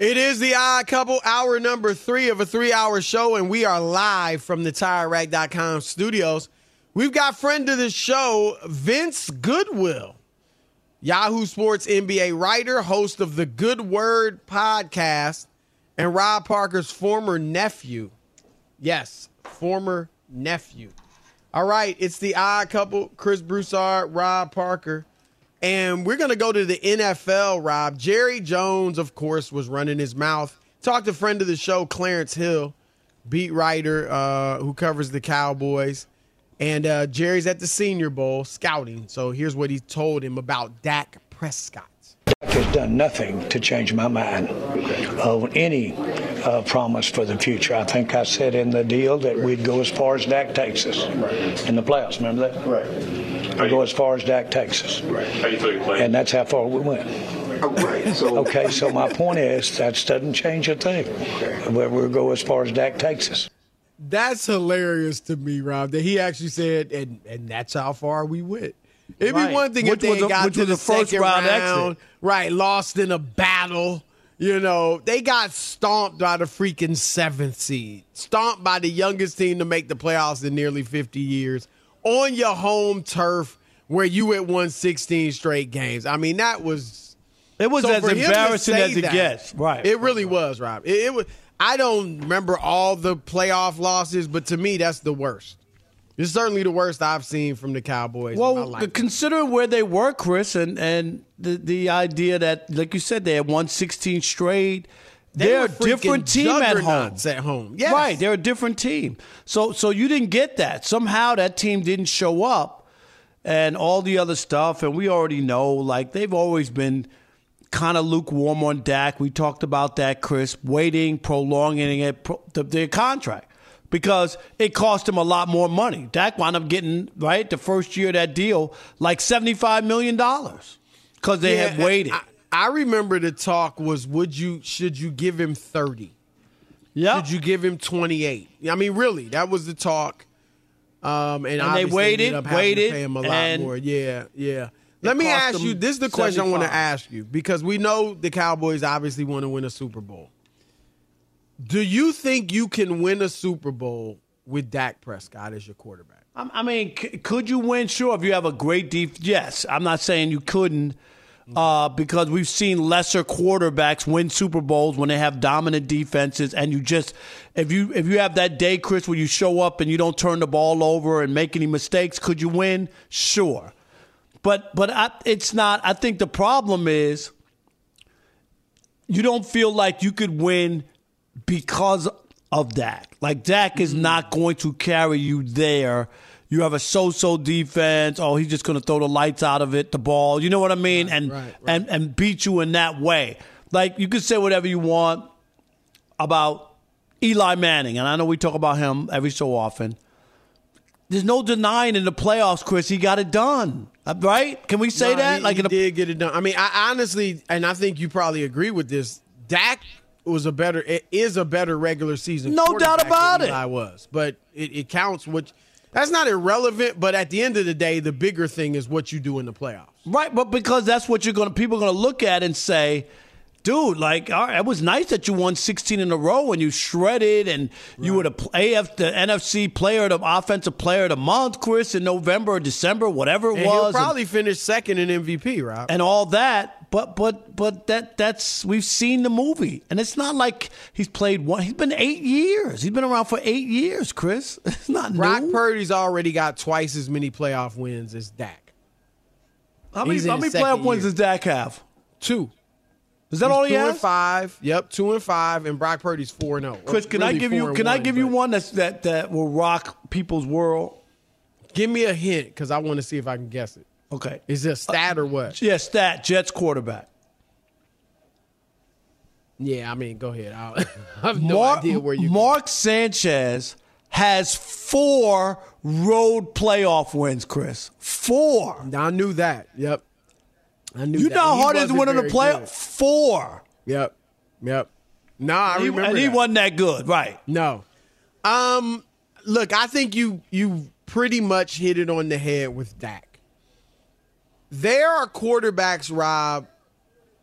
It is the odd couple, hour number three of a three hour show, and we are live from the TireRack.com studios. We've got friend of the show, Vince Goodwill, Yahoo Sports NBA writer, host of the Good Word podcast, and Rob Parker's former nephew. Yes, former nephew. All right, it's the odd couple, Chris Broussard, Rob Parker. And we're going to go to the NFL, Rob. Jerry Jones, of course, was running his mouth. Talked to friend of the show, Clarence Hill, beat writer uh, who covers the Cowboys. And uh, Jerry's at the Senior Bowl scouting. So here's what he told him about Dak Prescott. Dak has done nothing to change my mind of any uh, promise for the future. I think I said in the deal that we'd go as far as Dak takes us in the playoffs. Remember that? Right. We go as far as Dak takes us. Right. How you feel you playing? And that's how far we went. Oh, right. So Okay, so my point is that doesn't change a thing. But we'll go as far as Dak takes us. That's hilarious to me, Rob, that he actually said, and, and that's how far we went. It'd Right. be one thing Which if was they a- got to was the first second round round, exit. right? Lost in a battle. You know, they got stomped by the freaking seventh seed, stomped by the youngest team to make the playoffs in nearly 50 years on your home turf where you had won 16 straight games. I mean, that was It was so as for him to embarrassing as it that, gets. Right. It really was, Rob. It, it was. I don't remember all the playoff losses, but to me, that's the worst. It's certainly the worst I've seen from the Cowboys. in my Well, considering where they were, Chris, and, and the, the idea that, like you said, they had won 16 straight. They They're a different team at home. at home. Yes. Right, they're a different team. So so you didn't get that. Somehow that team didn't show up and all the other stuff and we already know like they've always been kind of lukewarm on Dak. We talked about that, Chris, waiting, prolonging it, pro, the, their contract because it cost him a lot more money. Dak wound up getting, right, the first year of that deal, like $75 million because they Yeah, had waited. I, I remember the talk was would you should you give him 30? yeah. Should you give him 28? I mean, really, that was the talk. Um, and, And they waited, ended up having waited, to pay him a lot and more. Yeah, yeah. Let me ask you. This is the question I want to ask you because we know the Cowboys obviously want to win a Super Bowl. Do you think you can win a Super Bowl with Dak Prescott as your quarterback? I I mean, c- could you win? Sure, if you have a great defense. Yes, I'm not saying you couldn't. Uh, because we've seen lesser quarterbacks win Super Bowls when they have dominant defenses, and you just if you if you have that day, Chris, where you show up and you don't turn the ball over and make any mistakes, could you win? Sure, but but I, it's not. I think the problem is you don't feel like you could win because of Dak. Like Dak is not going to carry you there. You have a so-so defense. Oh, he's just going to throw the lights out of it, the ball. You know what I mean? and right, right. and and beat you in that way. Like you can say whatever you want about Eli Manning, and I know we talk about him every so often. There's no denying in the playoffs, Chris. He got it done, right? Can we say No, that? he, like he a, did get it done. I mean, I honestly, and I think you probably agree with this. Dak was a better, it is a better regular season. No doubt about than it. I was, but it, it counts. Which that's not irrelevant, but at the end of the day, the bigger thing is what you do in the playoffs. Right, but because that's what you're gonna people are gonna look at and say, dude, like, all right, it was nice that you won 16 in a row and you shredded and you were the AF, the NFC player, the offensive player of the month, Chris, in November or December, whatever it And was, he'll and- probably finish second in MVP, Rob. and all that. But but but that that's we've seen the movie, and it's not like he's played one. He's been eight years. He's been around for eight years, Chris. It's not Brock new. Purdy's already got twice as many playoff wins as Dak. how many, how many playoff wins does Dak have? Two. Is that He's all he two has? and five. Yep, two and five, and Brock Purdy's four and oh. zero. Chris, can I give you can I give you one that's that that will rock people's world? Give me a hint because I want to see if I can guess it. Okay. Is a stat or what? Yeah, stat Jets quarterback. Yeah, I mean, go ahead. I'll, I have no Mark, idea where you. Mark Sanchez has four road playoff wins, Chris. Four. I knew that. Yep. I knew. You that. know how He hard it is to win in the playoff? Four. Yep. Yep. No, I He- remember. and he wasn't that good, right? No. Um. Look, I think you you pretty much hit it on the head with Dak. There are quarterbacks, Rob,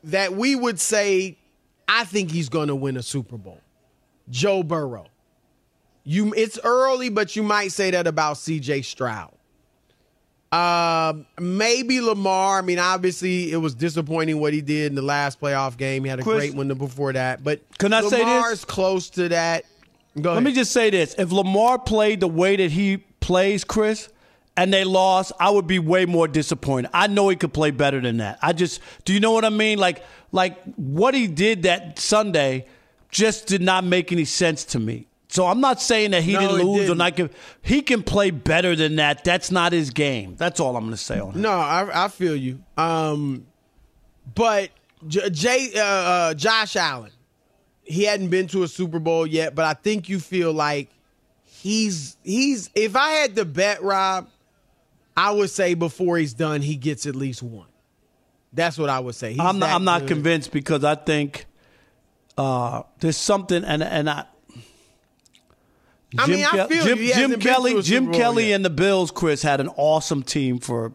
that we would say, I think he's going to win a Super Bowl. Joe Burrow. You, it's early, but you might say that about C.J. Stroud. Um, maybe Lamar. I mean, obviously, it was disappointing what he did in the last playoff game. He had a Chris, great one before that, but can I say this? Lamar's close to that. Let me just say this: If Lamar played the way that he plays, Chris, and they lost, I would be way more disappointed. I know he could play better than that. I just, do you know what I mean? Like, like what he did that Sunday just did not make any sense to me. So I'm not saying that he No, didn't lose or didn't. not. Give, he can play better than that. That's not his game. That's all I'm going to say on it. No, I, I feel you. Um, but J- Jay, uh, uh, Josh Allen, he hadn't been to a Super Bowl yet, but I think you feel like he's he's. If I had to bet, Rob, I would say before he's done, he gets at least one. That's what I would say. He's I'm not, I'm not good. convinced because I think uh, there's something, and and I. I mean, I feel Jim. Jim Kelly, Jim Kelly, yet. and the Bills, Chris had an awesome team for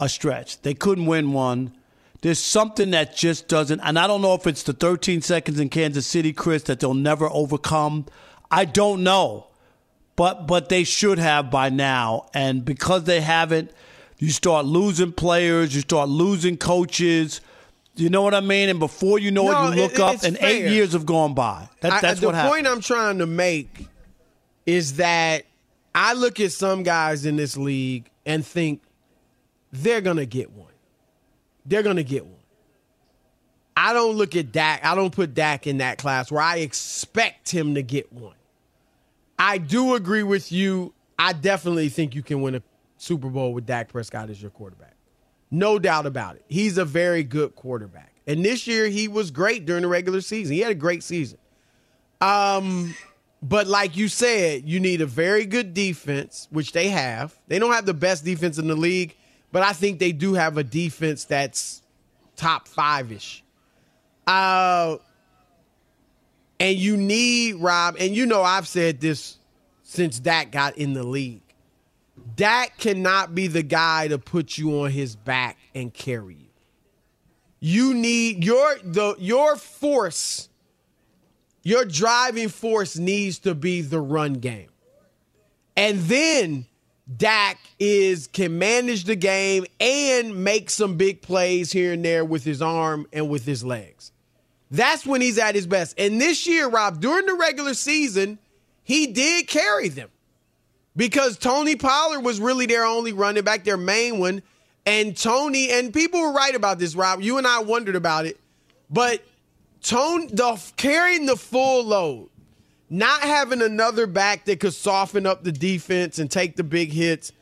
a stretch. They couldn't win one. There's something that just doesn't, and I don't know if it's the 13 seconds in Kansas City, Chris, that they'll never overcome. I don't know, but but they should have by now, and because they haven't, you start losing players, you start losing coaches. You know what I mean? And before you know No, it, you look it- up, and eight years have gone by. That, I- that's the what happened. point I'm trying to make is that I look at some guys in this league and think they're gonna get one. They're gonna get one. I don't look at Dak. I don't put Dak in that class where I expect him to get one. I do agree with you. I definitely think you can win a Super Bowl with Dak Prescott as your quarterback. No doubt about it. He's a very good quarterback. And this year he was great during the regular season. He had a great season. Um, but like you said, you need a very good defense, which they have. They don't have the best defense in the league, but I think they do have a defense that's top five ish. Uh, and you need Rob, and you know I've said this since Dak got in the league. Dak cannot be the guy to put you on his back and carry you. You need your the your force, your driving force needs to be the run game. And then Dak is can manage the game and make some big plays here and there with his arm and with his legs. That's when he's at his best. And this year, Rob, during the regular season, he did carry them because Tony Pollard was really their only running back, their main one. And Tony, and people were right about this, Rob. You and I wondered about it. But Tone the carrying the full load, not having another back that could soften up the defense and take the big hits,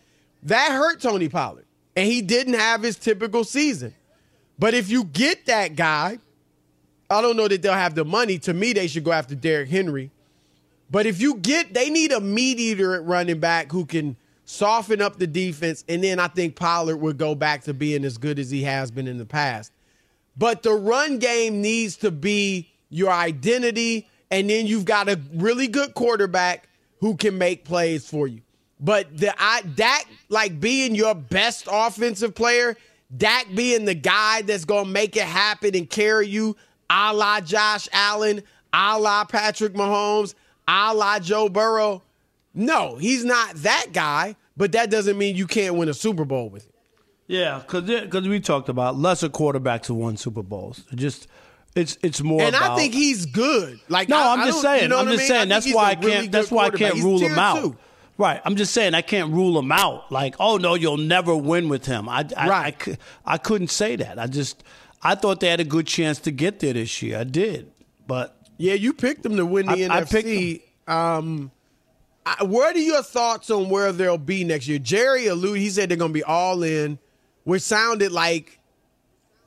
that hurt Tony Pollard. And he didn't have his typical season. But if you get that guy, I don't know that they'll have the money. To me, they should go after Derrick Henry. But if you get, they need a meat eater at running back who can soften up the defense. And then I think Pollard would go back to being as good as he has been in the past. But the run game needs to be your identity. And then you've got a really good quarterback who can make plays for you. But the I Dak like being your best offensive player, Dak being the guy that's gonna make it happen and carry you, a la Josh Allen, a la Patrick Mahomes, a la Joe Burrow. No, he's not that guy, but that doesn't mean you can't win a Super Bowl with him. Yeah, because we talked about lesser quarterbacks who won Super Bowls. Just it's it's more. And about, I think he's good. Like no, I, I'm just saying. You know I'm just mean? saying. That's why I can't. That's why I can't rule him out. Two. Right. I'm just saying I can't rule him out. Like, oh no, you'll never win with him. I, I, right. I, I couldn't say that. I just I thought they had a good chance to get there this year. I did, but yeah, you picked them to win the I, NFC. I um, what are your thoughts on where they'll be next year? Jerry alluded. He said they're going to be all in which sounded like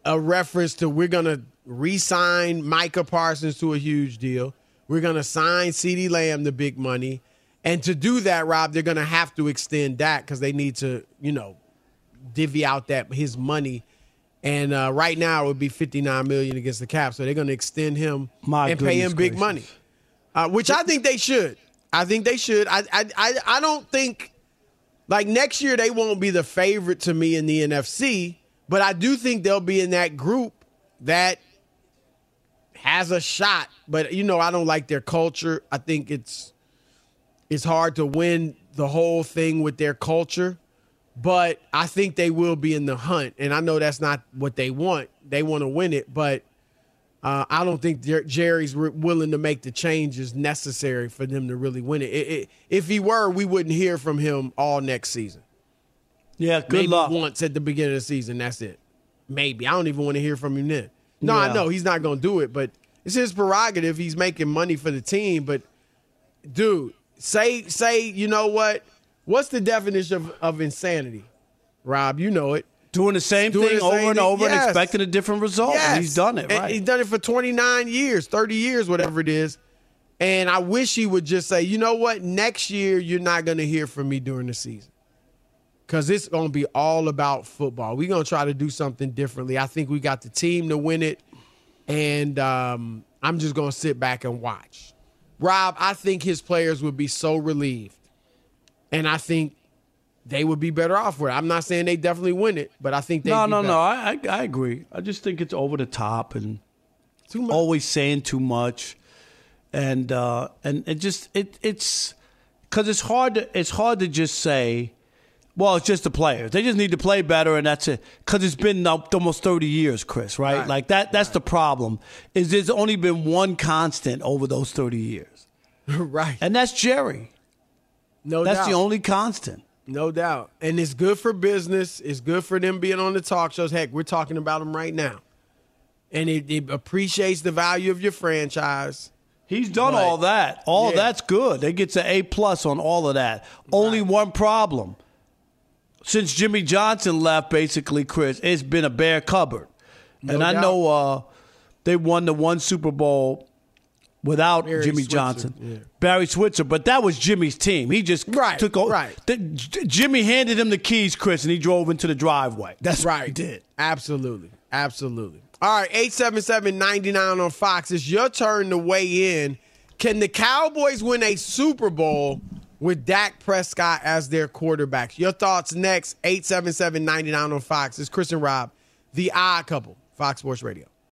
a reference to we're going to re-sign Micah Parsons to a huge deal. We're going to sign CeeDee Lamb to big money. And to do that, Rob, they're going to have to extend Dak because they need to, you know, divvy out that his money. And uh, right now it would be fifty nine million against the cap, so they're going to extend him My and pay him big gracious. money, uh, which I think they should. I think they should. I, I I I don't think like next year, they won't be the favorite to me in the NFC, but I do think they'll be in that group that has a shot. But you know, I don't like their culture. I think it's it's hard to win the whole thing with their culture. But I think they will be in the hunt, and I know that's not what they want. They want to win it, but uh, I don't think Jerry's willing to make the changes necessary for them to really win it. It, it. If he were, we wouldn't hear from him all next season. Yeah, good Maybe luck. Once at the beginning of the season, that's it. Maybe I don't even want to hear from him then. No, yeah. I know he's not going to do it, but it's his prerogative. He's making money for the team, but dude, say say you know what? What's the definition of, of insanity, Rob? You know it doing the same doing thing the same over and over yes. and expecting a different result. Yes. And he's done it, right? And he's done it for 29 years, 30 years, whatever it is. And I wish he would just say, you know what? Next year, you're not going to hear from me during the season. Because it's going to be all about football. We're going to try to do something differently. I think we got the team to win it. And um, I'm just going to sit back and watch. Rob, I think his players would be so relieved. And I think they would be better off with it. I'm not saying they definitely win it, but I think they. No, no, better. no. I, I agree. I just think it's over the top and always saying too much, and uh, and it just it it's because it's hard to it's hard to just say. Well, it's just the players. They just need to play better, and that's it. Because it's been almost thirty years, Chris. Right? right. Like that. That's right. the problem. Is there's only been one constant over those thirty years. right. And that's Jerry. No, that's doubt. the only constant. No doubt. And it's good for business. It's good for them being on the talk shows. Heck, we're talking about them right now. And it, it appreciates the value of your franchise. He's done but, all that. All yeah. that's good. They gets an A plus on all of that. Right. Only one problem. Since Jimmy Johnson left, basically, Chris, it's been a bare cupboard. No and doubt. I know uh, they won the one Super Bowl without Barry Jimmy Switzer, Johnson, yeah. Barry Switzer. But that was Jimmy's team. He just right, took over. Right. The, Jimmy handed him the keys, Chris, and he drove into the driveway. That's right. he did. Absolutely. Absolutely. All right, 877-99 on Fox. It's your turn to weigh in. Can the Cowboys win a Super Bowl with Dak Prescott as their quarterback? Your thoughts next. 877-99 on Fox. It's Chris and Rob, the odd couple, Fox Sports Radio.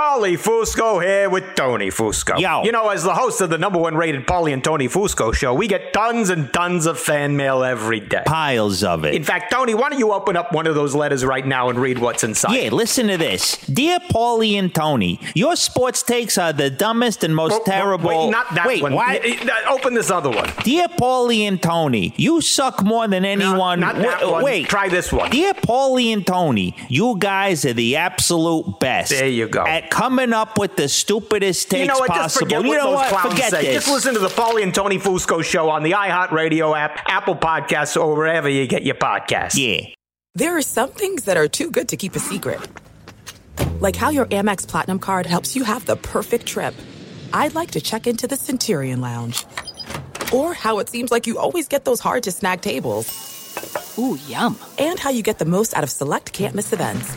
Paulie Fusco here with Tony Fusco. Yo. You know, as the host of the number one rated Paulie and Tony Fusco show, we get tons and tons of fan mail every day. Piles of it. In fact, Tony, why don't you open up one of those letters right now and read what's inside? Yeah, listen to this. Dear Paulie and Tony, your sports takes are the dumbest and most Oh, oh, terrible. Wait, not that Wait, one. what? Y- y- Open this other one. Dear Paulie and Tony, you suck more than anyone. not that Wait, one. wait. Try this one. Dear Paulie and Tony, you guys are the absolute best. There you go. At coming up with the stupidest takes you know what? Just possible. forget you what know what? clowns Forget say. this. Just listen to the Paulie and Tony Fusco show on the iHeartRadio app, Apple Podcasts, or wherever you get your podcasts. Yeah. There are some things that are too good to keep a secret. Like how your Amex Platinum card helps you have the perfect trip. I'd like to check into the Centurion Lounge. Or how it seems like you always get those hard to snag tables. Ooh, yum. And how you get the most out of select can't miss events.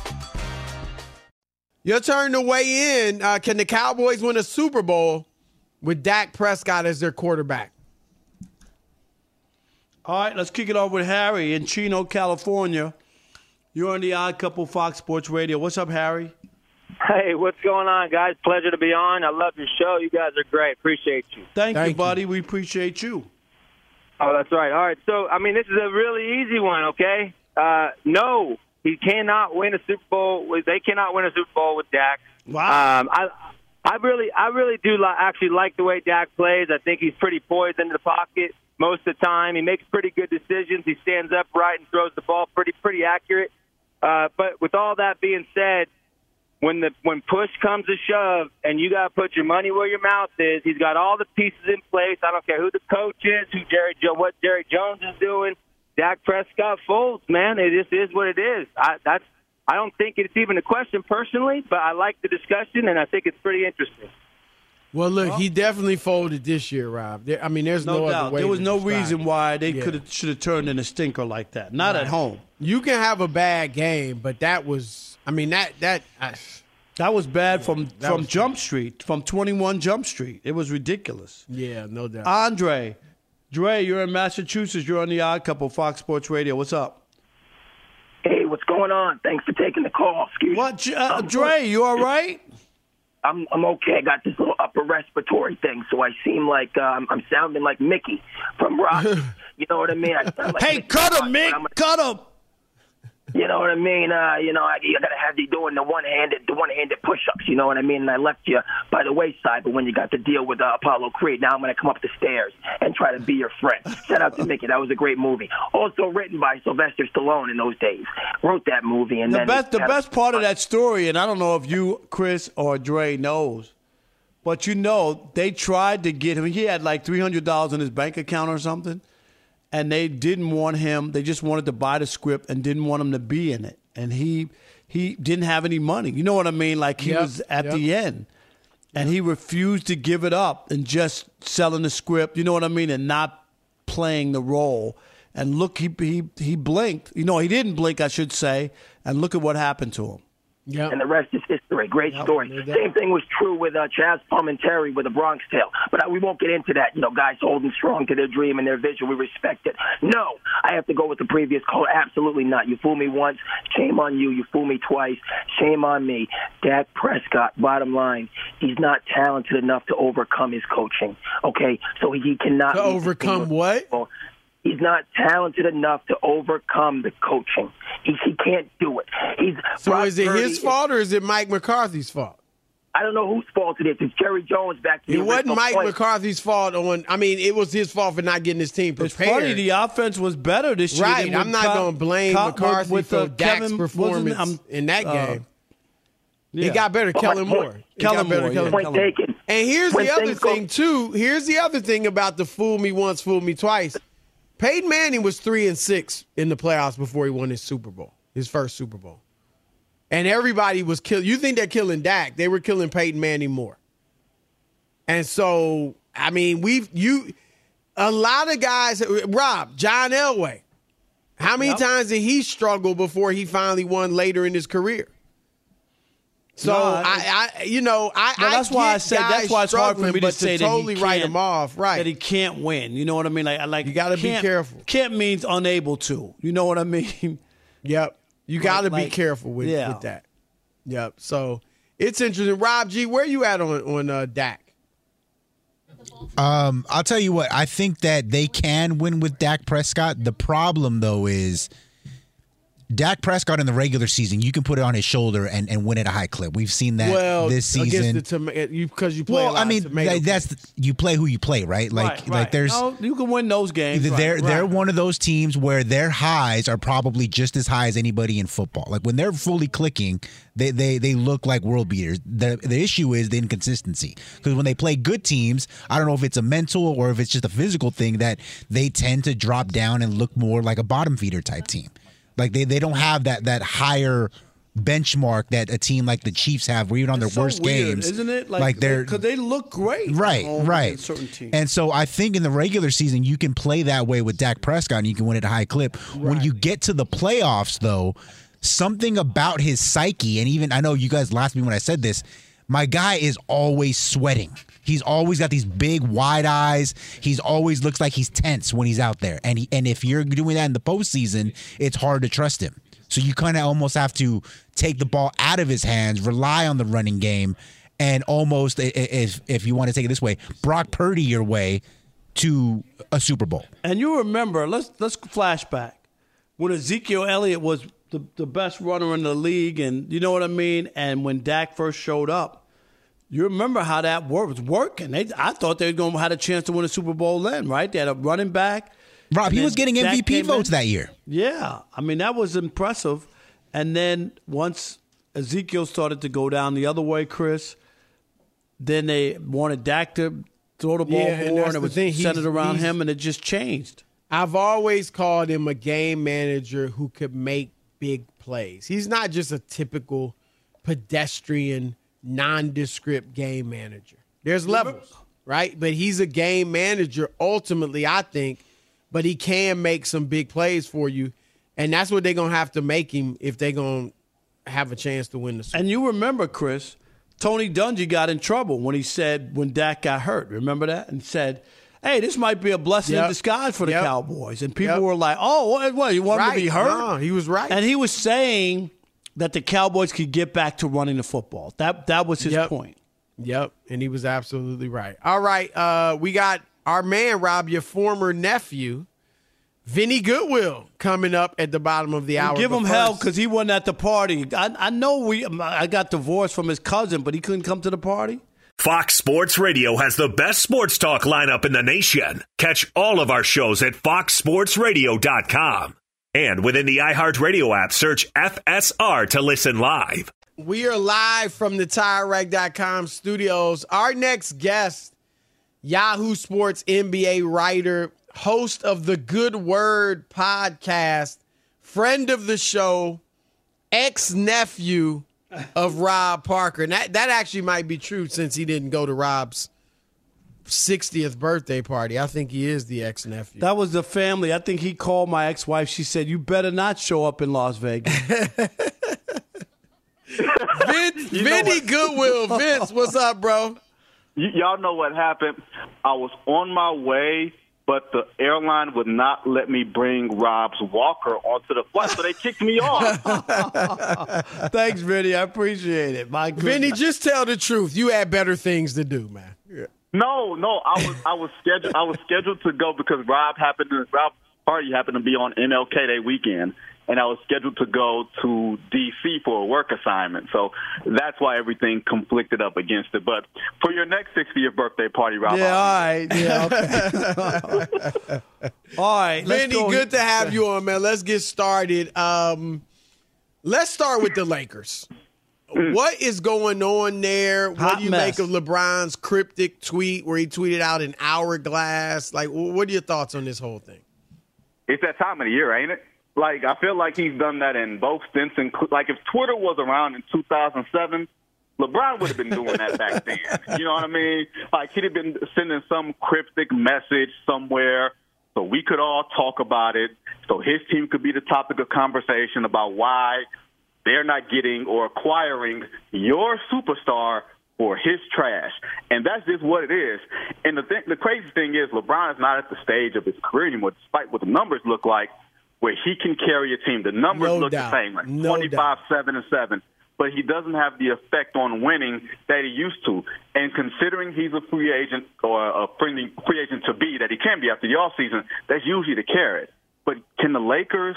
Your turn to weigh in. Uh, can the Cowboys win a Super Bowl with Dak Prescott as their quarterback? All right, let's kick it off with Harry in Chino, California. You're on the Odd Couple Fox Sports Radio. What's up, Harry? Hey, what's going on, guys? Pleasure to be on. I love your show. You guys are great. Appreciate you. Thank, Thank you, you. buddy. We appreciate you. Oh, that's right. All right. So, I mean, this is a really easy one, okay? Uh, no, he cannot win a Super Bowl. With, they cannot win a Super Bowl with Dak. Wow. Um, I, I really, I really do li- actually like the way Dak plays. I think he's pretty poised into the pocket most of the time. He makes pretty good decisions. He stands upright and throws the ball pretty, pretty accurate. Uh, but with all that being said, when the when push comes to shove and you got to put your money where your mouth is, he's got all the pieces in place. I don't care who the coach is, who Jerry what Jerry Jones is doing. Dak Prescott folds, man. It just is what it is. I, that's I don't think it's even a question personally, but I like the discussion and I think it's pretty interesting. Well, look, he definitely folded this year, Rob. There, I mean, there's no, No, other doubt. way. There was to no reason it. why they Yeah. could have should have turned in a stinker like that. Not at home. You can have a bad game, but that was. I mean, that that. I, That was bad from from was- Jump Street, from 21 Jump Street. It was ridiculous. yeah, no doubt. Andre, Dre, you're in Massachusetts. You're on the Odd Couple, Fox Sports Radio. What's up? Hey, what's going on? Thanks for taking the call. Excuse What, J- uh, I'm Dre? You all right? I'm I'm okay. I got this little upper respiratory thing, so I seem like um, I'm sounding like Mickey from Rock. you know what I mean? I sound like Hey, Mickey cut him, Mick. Cut him. You know what I mean? Uh, you know, I, you gotta have you doing the one-handed, the one-handed push-ups. You know what I mean? And I left you by the wayside, but when you got to deal with uh, Apollo Creed, now I'm gonna come up the stairs and try to be your friend. Shout out to Mickey. That was a great movie. Also written by Sylvester Stallone in those days. Wrote that movie, and The best, the best part of that story, and I don't know if you, Chris, or Dre knows, but you know they tried to get him. He had like three hundred dollars in his bank account or something, and they didn't want him. They just wanted to buy the script and didn't want him to be in it. And he he didn't have any money. You know what I mean? Like he Yep, was at yep. the end, and he refused to give it up and just selling the script. You know what I mean? And not playing the role. And look, he he he blinked. You know, he didn't blink, I should say. And look at what happened to him. Yeah. And the rest is history. Great story. Same thing was true with uh, Chazz Palminteri with the Bronx Tale. But uh, we won't get into that. You know, guys holding strong to their dream and their vision. We respect it. No, I have to go with the previous call. Absolutely not. You fool me once, shame on you. You fool me twice, shame on me. Dak Prescott, bottom line, he's not talented enough to overcome his coaching. Okay, so he cannot To overcome distinguished. He's not talented enough to overcome the coaching. He, he can't do it. He's So Brock is it Purdy his fault or is it Mike McCarthy's fault? I don't know whose fault it is. It's Jerry Jones back to It wasn't Mike point. McCarthy's fault on. I mean, it was his fault for not getting his team It's prepared. funny. The offense was better this year. Right, than I'm not Col- gonna blame Col- McCarthy with, for uh, Dak's Kevin- performance I'm- in that uh, game. yeah. It got better. Well, Kellen point- Moore. It Kellen got better. Moore, Kellen yeah, Point taken. And here's When the other things go- thing too. Here's the other thing about the fool me once, fool me twice. Peyton Manning was three and six in the playoffs before he won his Super Bowl, his first Super Bowl. And everybody was kill. You think they're killing Dak? They were killing Peyton Manning more. And so, I mean, we've you a lot of guys. Rob John Elway. How many Yep. times did he struggle before he finally won later in his career? So No, I, I- I, you know, I, Well, I that's why I get said that's why it's hard for struggling, me to but say that totally he write him off. Right? That he can't win. You know what I mean? Like, I like You gotta be careful. Can't means unable to. You know what I mean? Yep. You Like- got to be careful with, yeah. with that. Yep. So it's interesting. Rob G, where you at on on uh, Dak? Um, I'll tell you what. I think that they can win with Dak Prescott. The problem, though, is Dak Prescott in the regular season. You can put it on his shoulder and, and win at a high clip. We've seen that well, this season. against the toma- eh, you because you play. a well, lot I mean, of that- that's the, you play who you play, right? Like, right, like right. there's. No, you can win those games. They're right, they're right. one of those teams where their highs are probably just as high as anybody in football. Like when they're fully clicking, they they, they look like world beaters. The the issue is the inconsistency because when they play good teams, I don't know if it's a mental or if it's just a physical thing that they tend to drop down and look more like a bottom feeder type team. Like they, they don't have that that higher benchmark that a team like the Chiefs have, where even on their so worst weird, games, isn't it? Like, they're because they look great, Right, right. Certain teams. And so I think in the regular season you can play that way with Dak Prescott and you can win at a high clip. When you get to the playoffs though, something about his psyche and even I know you guys laughed at me when I said this, my guy is always sweating. He's always got these big wide eyes. He's always looks like he's tense when he's out there. And he, and if you're doing that in the postseason, it's hard to trust him. So you kind of almost have to take the ball out of his hands, rely on the running game, and almost, if if you want to take it this way, Brock Purdy your way to a Super Bowl. And you remember, let's let's flashback when Ezekiel Elliott was the, the best runner in the league, and you know what I mean. And when Dak first showed up, you remember how that was working. They, I thought they were going to have a chance to win a Super Bowl then, right? They had a running back. Rob, he was getting MVP votes in. that year. Yeah, I mean that was impressive. And then once Ezekiel started to go down the other way, Chris, then they wanted Dak to throw the ball Yeah, and more, that's and it was thing. Centered around him, and it just changed. I've always called him a game manager who could make big plays. He's not just a typical pedestrian, nondescript game manager. There's levels, right? But he's a game manager ultimately, I think, but he can make some big plays for you. And that's what they're going to have to make him if they're going to have a chance to win the Super And you remember, Chris, Tony Dungy got in trouble when he said when Dak got hurt. Remember that? And said, "Hey, this might be a blessing in disguise for the Yep. Cowboys." And people Yep. were like, "Oh, what? what you want him to be hurt?" No, he was right. And he was saying that the Cowboys could get back to running the football. That that was his Yep. point. Yep, and he was absolutely right. All right, uh, we got our man Rob, your former nephew, Vinny Goodwill, coming up at the bottom of the hour. give But him hell because he wasn't at the party. I, I know we. I got divorced from his cousin, but he couldn't come to the party. Fox Sports Radio has the best sports talk lineup in the nation. Catch all of our shows at foxsportsradio.com. And within the iHeartRadio app, search FSR to listen live. We are live from the TireRack.com studios. Our next guest, Yahoo Sports NBA writer, host of the Good Word podcast, friend of the show, ex nephew of Rob Parker. And that, that actually might be true since he didn't go to Rob's 60th birthday party. I think he is the ex nephew. That was the family. I think he called my ex wife. She said, You better not show up in Las Vegas. Vin, Vinny Goodwill. Vince, what's up, bro? Y- y'all know what happened. I was on my way, but the airline would not let me bring Rob's walker onto the flight, so they kicked me off. Thanks, Vinny. I appreciate it. My goodness. Vinny, just tell the truth. You had better things to do, man. No, no, I was I was scheduled I was scheduled to go because Rob happened to Rob party happened to be on MLK Day weekend, and I was scheduled to go to DC for a work assignment. So that's why everything conflicted up against it. But for your next 60th birthday party, Rob, Yeah, all I'll- right. Yeah, okay. all right. let's go. good to have you on, man. Let's get started. Um, let's start with the Lakers. Mm. What is going on there? what do you mess. make of LeBron's cryptic tweet where he tweeted out an hourglass? Like, what are your thoughts on this whole thing? it's that time of the year, ain't it? Like I feel like he's done that in both stints. And like if Twitter was around in 2007, LeBron would have been doing that back then. You know what I mean? Like he'd have been sending some cryptic message somewhere so we could all talk about it. So his team could be the topic of conversation about why they're not getting or acquiring your superstar for his trash. And that's just what it is. And the thing, the crazy thing is LeBron is not at the stage of his career anymore, despite what the numbers look like, where he can carry a team. The numbers No look doubt. the same, like No 25, doubt. 7, and 7. But he doesn't have the effect on winning that he used to. And considering he's a free agent or a free, free agent to be that he can be after the offseason, that's usually the carrot. But can the Lakers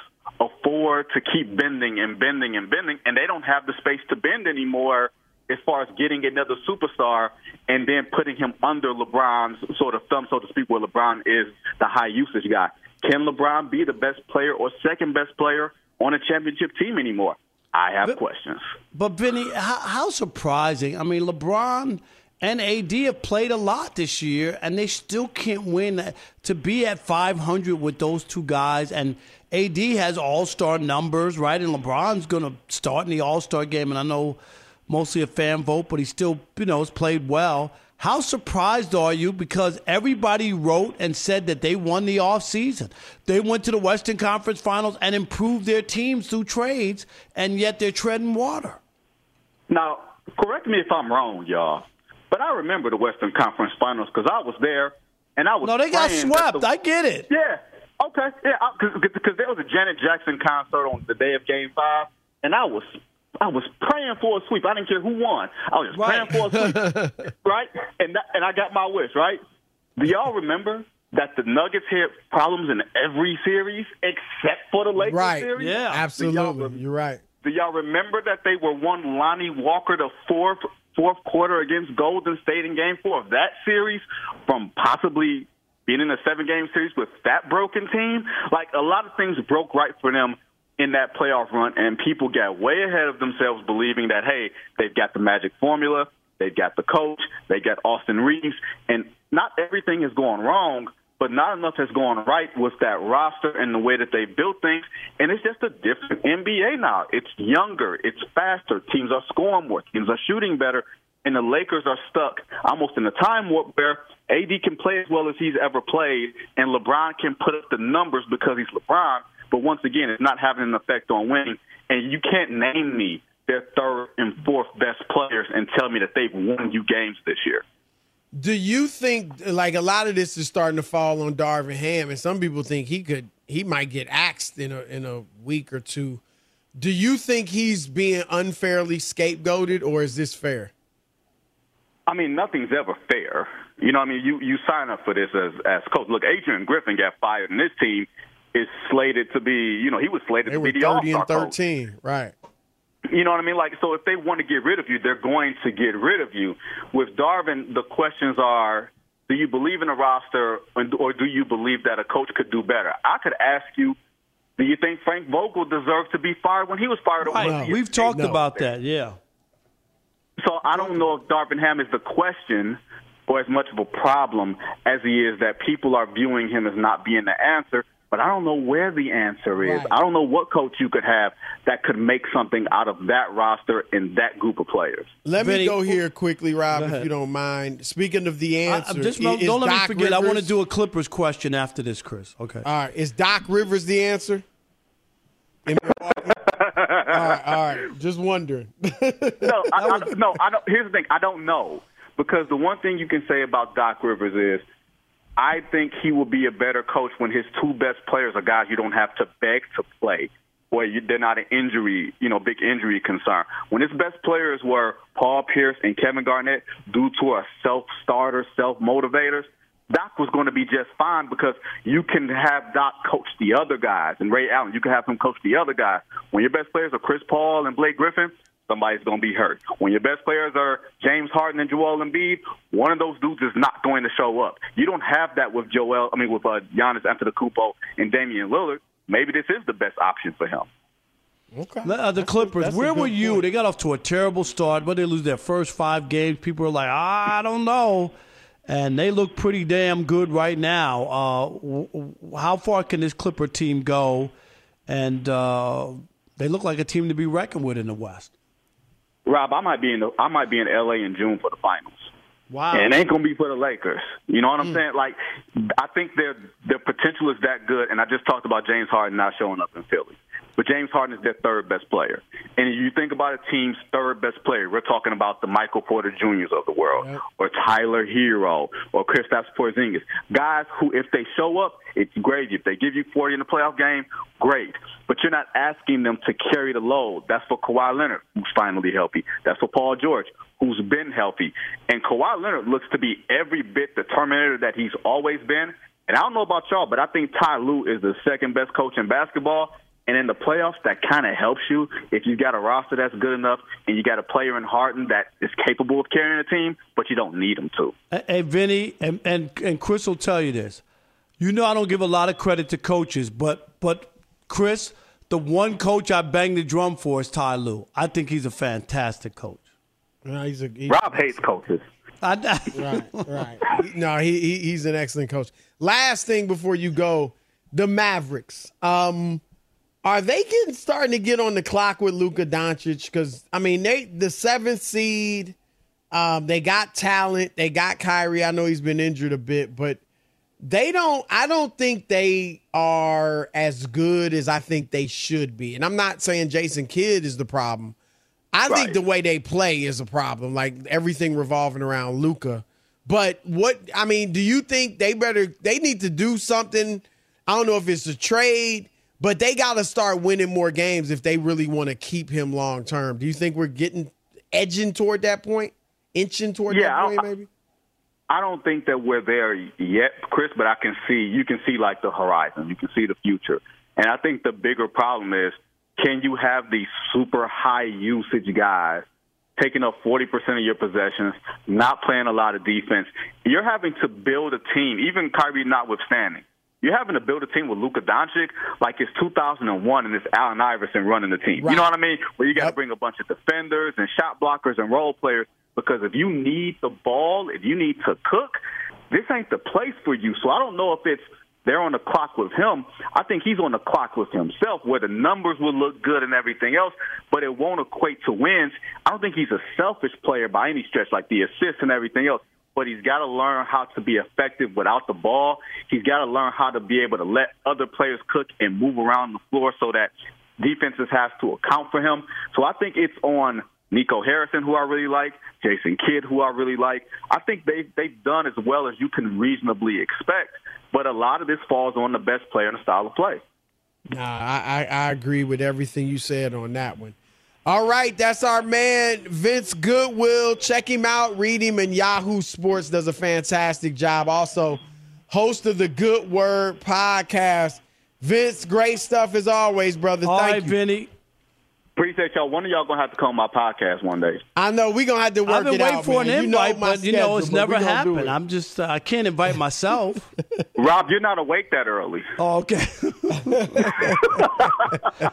afford to keep bending and bending and bending? And they don't have the space to bend anymore as far as getting another superstar and then putting him under LeBron's sort of thumb, so to speak, where LeBron is the high usage guy. Can LeBron be the best player or second best player on a championship team anymore? I have questions. But Vinny, how, how surprising! I mean, LeBron and AD have played a lot this year, and they still can't win. To be at 500 with those two guys, and AD has All Star numbers, right? And LeBron's going to start in the All Star game, and I know mostly a fan vote, but he still, you know, has played well. How surprised are you? Because everybody wrote and said that they won the offseason. They went to the Western Conference Finals and improved their teams through trades, and yet they're treading water. Now, correct me if I'm wrong, y'all, but I remember the Western Conference Finals because I was there and I was. No, they got swept. the- I get it. Yeah. Okay. Yeah. Because there was a Janet Jackson concert on the day of Game Five, and I was. I was praying for a sweep. I didn't care who won. I was just praying for a sweep, right? And that, and I got my wish, right? Do y'all remember that the Nuggets had problems in every series except for the Lakers Right. series? Yeah. Absolutely. You're right. Do y'all remember that they were one Lonnie Walker the fourth fourth quarter against Golden State in Game Four of that series from possibly being in a seven game series with that broken team? Like a lot of things broke right for them in that playoff run, and people got way ahead of themselves, believing that hey, they've got the magic formula, they've got the coach, they got Austin Reaves, and not everything is going wrong but not enough has gone right with that roster and the way that they built things. And it's just a different NBA now. It's younger, it's faster. Teams are scoring more, teams are shooting better, and the Lakers are stuck almost in a time warp where AD can play as well as he's ever played, and LeBron can put up the numbers because he's LeBron. But once again, it's not having an effect on winning. And you can't name me their third and fourth best players and tell me that they've won you games this year. Do you think like a lot of this is starting to fall on Darvin Ham, and some people think he could he might get axed in a in a week or two. Do you think he's being unfairly scapegoated, or is this fair? I mean, nothing's ever fair. You know, I mean, you you sign up for this as as coach. Look, Adrian Griffin got fired, and this team is slated to be. You know, he was slated They to be the thirty and all-star coach. thirteen, right? You know what I mean? Like, so if they want to get rid of you, they're going to get rid of you. With Darvin, the questions are: Do you believe in a roster, or do you believe that a coach could do better? I could ask you: Do you think Frank Vogel deserved to be fired when he was fired? over Right. the- We've talked about that. Yeah. So I don't know if Darvin Ham is the question, or as much of a problem as he is that people are viewing him as not being the answer. But I don't know where the answer is. Right. I don't know what coach you could have that could make something out of that roster and that group of players. Let me go here quickly, Rob, if you don't mind. Speaking of the I- answer, just i- don't is let Doc me forget. I want to do a Clippers question after this, Chris. Okay. All right, is Doc Rivers the answer? In Milwaukee? all right, all right. Just wondering. no, I, I, no. I don't. Here's the thing. I don't know because the one thing you can say about Doc Rivers is, I think he will be a better coach when his two best players are guys you don't have to beg to play, or you, they're not an injury, you know, big injury concern. When his best players were Paul Pierce and Kevin Garnett, due to a self-starter, self-motivators. Doc was going to be just fine because you can have Doc coach the other guys and Ray Allen. You can have him coach the other guys. When your best players are Chris Paul and Blake Griffin, somebody's going to be hurt. When your best players are James Harden and Joel Embiid, one of those dudes is not going to show up. You don't have that with Joel. I mean, with uh, Giannis Antetokounmpo and Damian Lillard. Maybe this is the best option for him. Okay. Uh, the Clippers, that's a where were you? point. They got off to a terrible start, but they lose their first five games. People are like, I don't know. And they look pretty damn good right now. Uh, w- w- how far can this Clipper team go? And uh, they look like a team to be reckoned with in the West. Rob, I might be in the, I might be in LA in June for the finals. Wow. And it ain't gonna be for the Lakers. You know what I'm saying? Like, I think their their potential is that good. And I just talked about James Harden not showing up in Philly, but James Harden is their third best player. And if you think about a team's third best player, we're talking about the Michael Porter Juniors of the world, or Tyler Herro, or Kristaps Porzingis, guys who, if they show up, it's great. If they give you 40 in the playoff game, great. But you're not asking them to carry the load. That's for Kawhi Leonard, who's finally healthy. That's for Paul George, who's been healthy. And Kawhi Leonard looks to be every bit the Terminator that he's always been. And I don't know about y'all, but I think Ty Lue is the second best coach in basketball. And in the playoffs, that kind of helps you if you've got a roster that's good enough and you got a player in Harden that is capable of carrying a team, but you don't need him to. Hey, Hey, Vinny, and, and, and Chris will tell you this. You know I don't give a lot of credit to coaches, but but Chris, the one coach I bang the drum for is Ty Lue. I think he's a fantastic coach. No, he's a, he- Rob hates coaches. I, right, right. No, he, he he's an excellent coach. Last thing before you go, the Mavericks. Um, are they getting starting to get on the clock with Luka Doncic? Because I mean, they the seventh seed. Um, they got talent. They got Kyrie. I know he's been injured a bit, but they don't. I don't think they are as good as I think they should be. And I'm not saying Jason Kidd is the problem. I think the way they play is a problem. Like everything revolving around Luka. But what I mean, do you think they better? They need to do something. I don't know if it's a trade, but they got to start winning more games if they really want to keep him long term. Do you think we're getting edging toward that point, inching toward Yeah, that point, maybe? I don't think that we're there yet, Chris, but I can see you can see like the horizon. You can see the future. And I think the bigger problem is can you have these super high usage guys taking up 40% of your possessions, not playing a lot of defense? You're having to build a team, even Kyrie notwithstanding. You're having to build a team with Luka Doncic like it's 2001 and it's Allen Iverson running the team. You know what I mean? Where you got to bring a bunch of defenders and shot blockers and role players because if you need the ball, if you need to cook, this ain't the place for you. So I don't know if it's they're on the clock with him. I think he's on the clock with himself, where the numbers will look good and everything else, but it won't equate to wins. I don't think he's a selfish player by any stretch, like the assists and everything else. But he's got to learn how to be effective without the ball. He's got to learn how to be able to let other players cook and move around the floor so that defenses have to account for him. So I think it's on Nico Harrison, who I really like, Jason Kidd, who I really like. I think they they've done as well as you can reasonably expect. But a lot of this falls on the best player and the style of play. Nah, I, I, I agree with everything you said on that one. All right, that's our man, Vince Goodwill. Check him out, read him, and Yahoo Sports does a fantastic job. Also, host of the Good Word podcast. Vince, great stuff as always, brother. All Thank right, you. Vinny. Appreciate y'all. One of y'all gonna have to come on my podcast one day. I know we're gonna have to work I've been it waiting out, for man. an You know invite, my but you know it's never we gonna do happened. it. I'm just uh, I can't invite myself. Rob, you're not awake that early. oh, okay.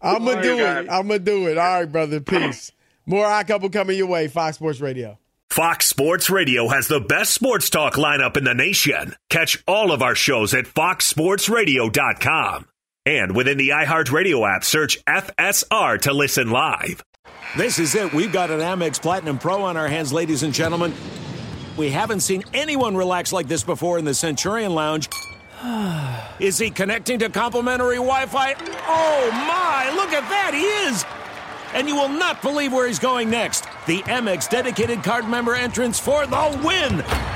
I'm gonna do it. I'm gonna do it. All right, brother. Peace. More I couple coming your way. Fox Sports Radio. Fox Sports Radio has the best sports talk lineup in the nation. Catch all of our shows at foxsportsradio.com. And within the iHeartRadio app, search FSR to listen live. This is it. We've got an Amex Platinum Pro on our hands, ladies and gentlemen. We haven't seen anyone relax like this before in the Centurion Lounge. Is he connecting to complimentary Wi Fi? Oh my, look at that, he is! And you will not believe where he's going next. The Amex dedicated card member entrance for the win!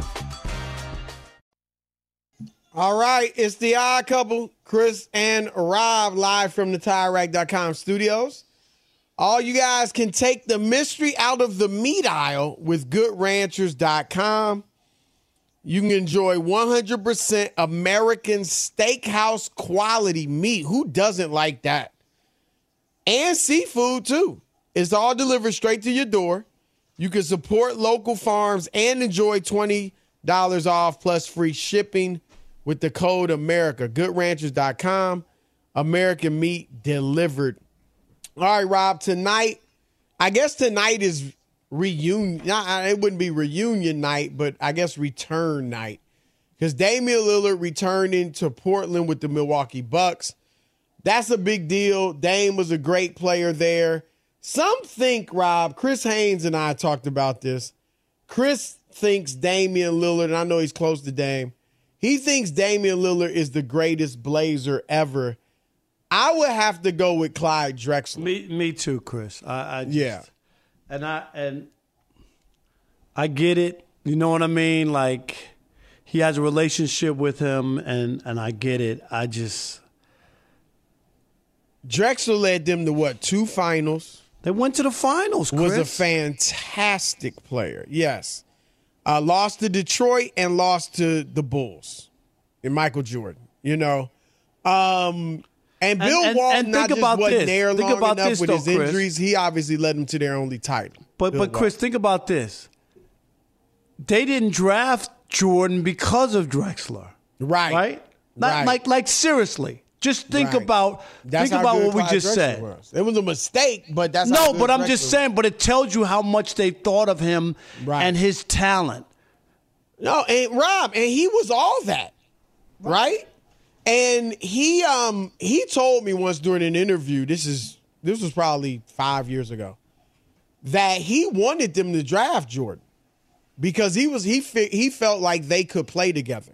All right, it's the odd couple, Chris and Rob, live from the TireRack.com studios. All you guys can take the mystery out of the meat aisle with GoodRanchers.com. You can enjoy 100% American steakhouse quality meat. Who doesn't like that? And seafood, too. It's all delivered straight to your door. You can support local farms and enjoy $20 off plus free shipping with the code America. GoodRanchers.com. American meat delivered. All right, Rob. Tonight, I guess tonight is reunion. It wouldn't be reunion night, but I guess return night because Damian Lillard returning to Portland with the Milwaukee Bucks. That's a big deal. Dame was a great player there. Some think, Rob, Chris Haynes and I talked about this. Chris thinks Damian Lillard, and I know he's close to Dame. He thinks Damian Lillard is the greatest Blazer ever. I would have to go with Clyde Drexler. Me, me too, Chris. I, I just, Yeah. and I and I get it. You know what I mean? Like he has a relationship with him, and and I get it. I just Drexler led them to what? Two finals. they went to the finals. Chris. Was a fantastic player. Yes. Uh, lost to Detroit and lost to the Bulls and Michael Jordan. You know, um, and Bill and- Walton and not think just about wasn't this. there Think long about enough this, with though, his Chris. injuries. He obviously led them to their only title. But Bill but Chris, think about this. They didn't draft Jordan because of Drexler. Right. Right? Not, Right. Like like seriously. Just think Right. about That's think about what we just said. was. It was a mistake, but that's how no, good but I'm just saying. But it tells you how much they thought of him Right. and his talent. No, and Rob, and he was all that, right? And he um he told me once during an interview, this is this was probably five years ago, that he wanted them to draft Jordan because he was he he felt like they could play together.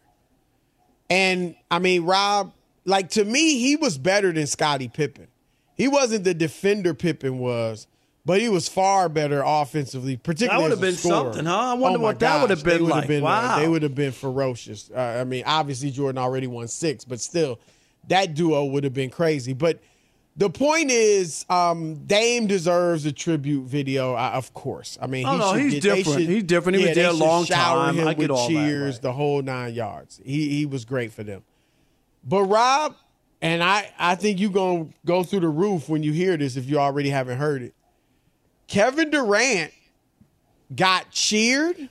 And I mean, Rob, like to me, he was better than Scottie Pippen. He wasn't the defender Pippen was, but he was far better offensively, particularly. That would have been scorer. something, huh? I wonder Oh what that would have been like. been, uh, wow. they would have been ferocious. Uh, I mean, obviously Jordan already won six, but still, that duo would have been crazy. But the point is, um, Dame deserves a tribute video, uh, of course. I mean, Oh, he no, should he's get- different. should- He's different. He was yeah, there a long time. I get all that, cheers, right. the whole nine yards. He he was great for them. But Rob, and I, I think you're going to go through the roof when you hear this if you already haven't heard it. Kevin Durant got cheered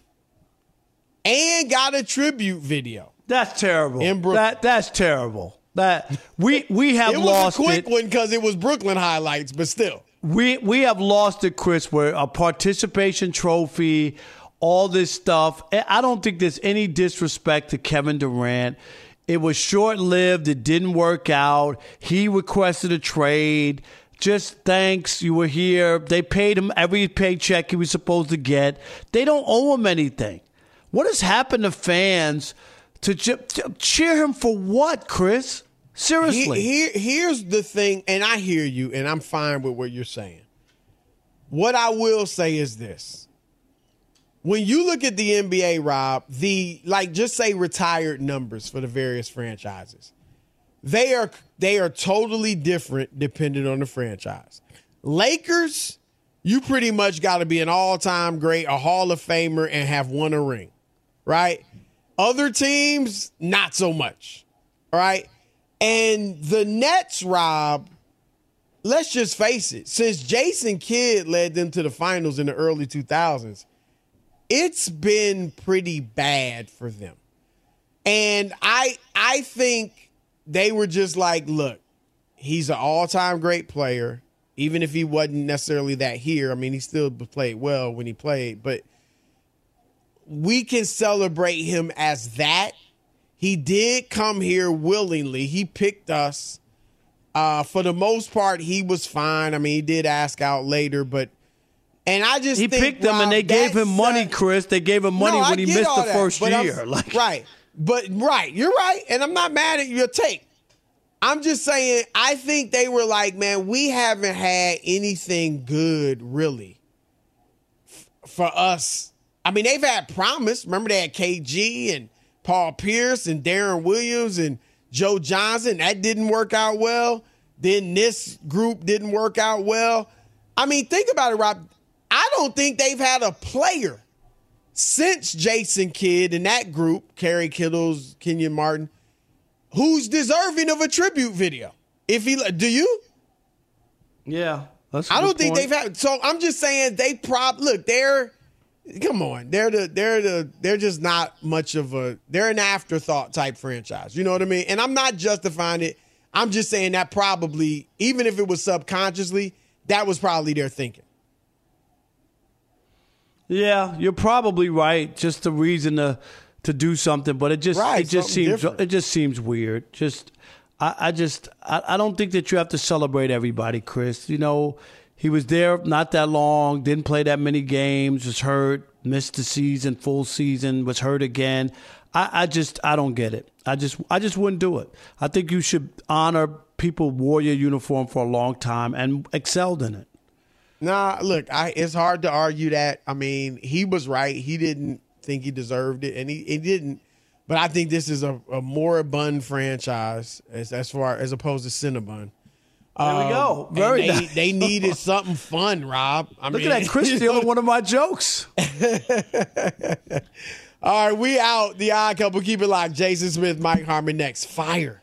and got a tribute video. That's terrible. In Brook- that that's terrible. That we we have it was lost a quick it. one because it was Brooklyn highlights, but still. We we have lost it, Chris. Where a participation trophy, all this stuff. I don't think there's any disrespect to Kevin Durant. It was short lived. It didn't work out. He requested a trade. Just thanks. You were here. They paid him every paycheck he was supposed to get. They don't owe him anything. What has happened to fans to, ju- to cheer him for what, Chris? Seriously. He- here, here's the thing, and I hear you, and I'm fine with what you're saying. What I will say is this. When you look at the NBA, Rob, the like just say retired numbers for the various franchises. They are they are totally different depending on the franchise. Lakers, you pretty much got to be an all-time great, a Hall of Famer and have won a ring. Right? Other teams, not so much. right? And the Nets, Rob, let's just face it, since Jason Kidd led them to the finals in the early 2000s, it's been pretty bad for them. And I I think they were just like, look, he's an all-time great player, even if he wasn't necessarily that here. I mean, he still played well when he played, but we can celebrate him as that. He did come here willingly. He picked us. Uh, for the most part, he was fine. I mean, he did ask out later, but and I just he picked them and they gave him money, set- Chris. They gave him money No, I when he missed the that, first I'm- year. Like, right, but right, you're right, and I'm not mad at your take. I'm just saying, I think they were like, man, we haven't had anything good really f- for us. I mean, they've had promise. Remember, they had KG and Paul Pierce and Deron Williams and Joe Johnson. That didn't work out well. Then this group didn't work out well. I mean, think about it, Rob. I don't think they've had a player since Jason Kidd and that group, Kerry Kittles, Kenyon Martin, who's deserving of a tribute video. If he do you? yeah, I don't think point. they've had. So I'm just saying they prob look they're. Come on, they're the they're the they're just not much of a they're an afterthought type franchise. You know what I mean? And I'm not justifying it. I'm just saying that probably even if it was subconsciously, that was probably their thinking. Yeah, you're probably right. Just the reason to to do something, but it just Right, it just seems different. it just seems weird. Just I, I just I, I don't think that you have to celebrate everybody, Chris. You know, he was there not that long, didn't play that many games, was hurt, missed the season, full season, was hurt again. I, I just I don't get it. I just I just wouldn't do it. I think you should honor people wore your uniform for a long time and excelled in it. Nah, look, I it's hard to argue that. I mean, he was right. He didn't think he deserved it, and he, he didn't. But I think this is a, a moribund franchise as as far as opposed to Cinnabon. There we go. Um, Very they, nice. they needed something fun, Rob. I Look mean, at that, Chris stealing one of my jokes. All right, we out. The odd couple. Keep it locked. Jason Smith, Mike Harmon next. Fire.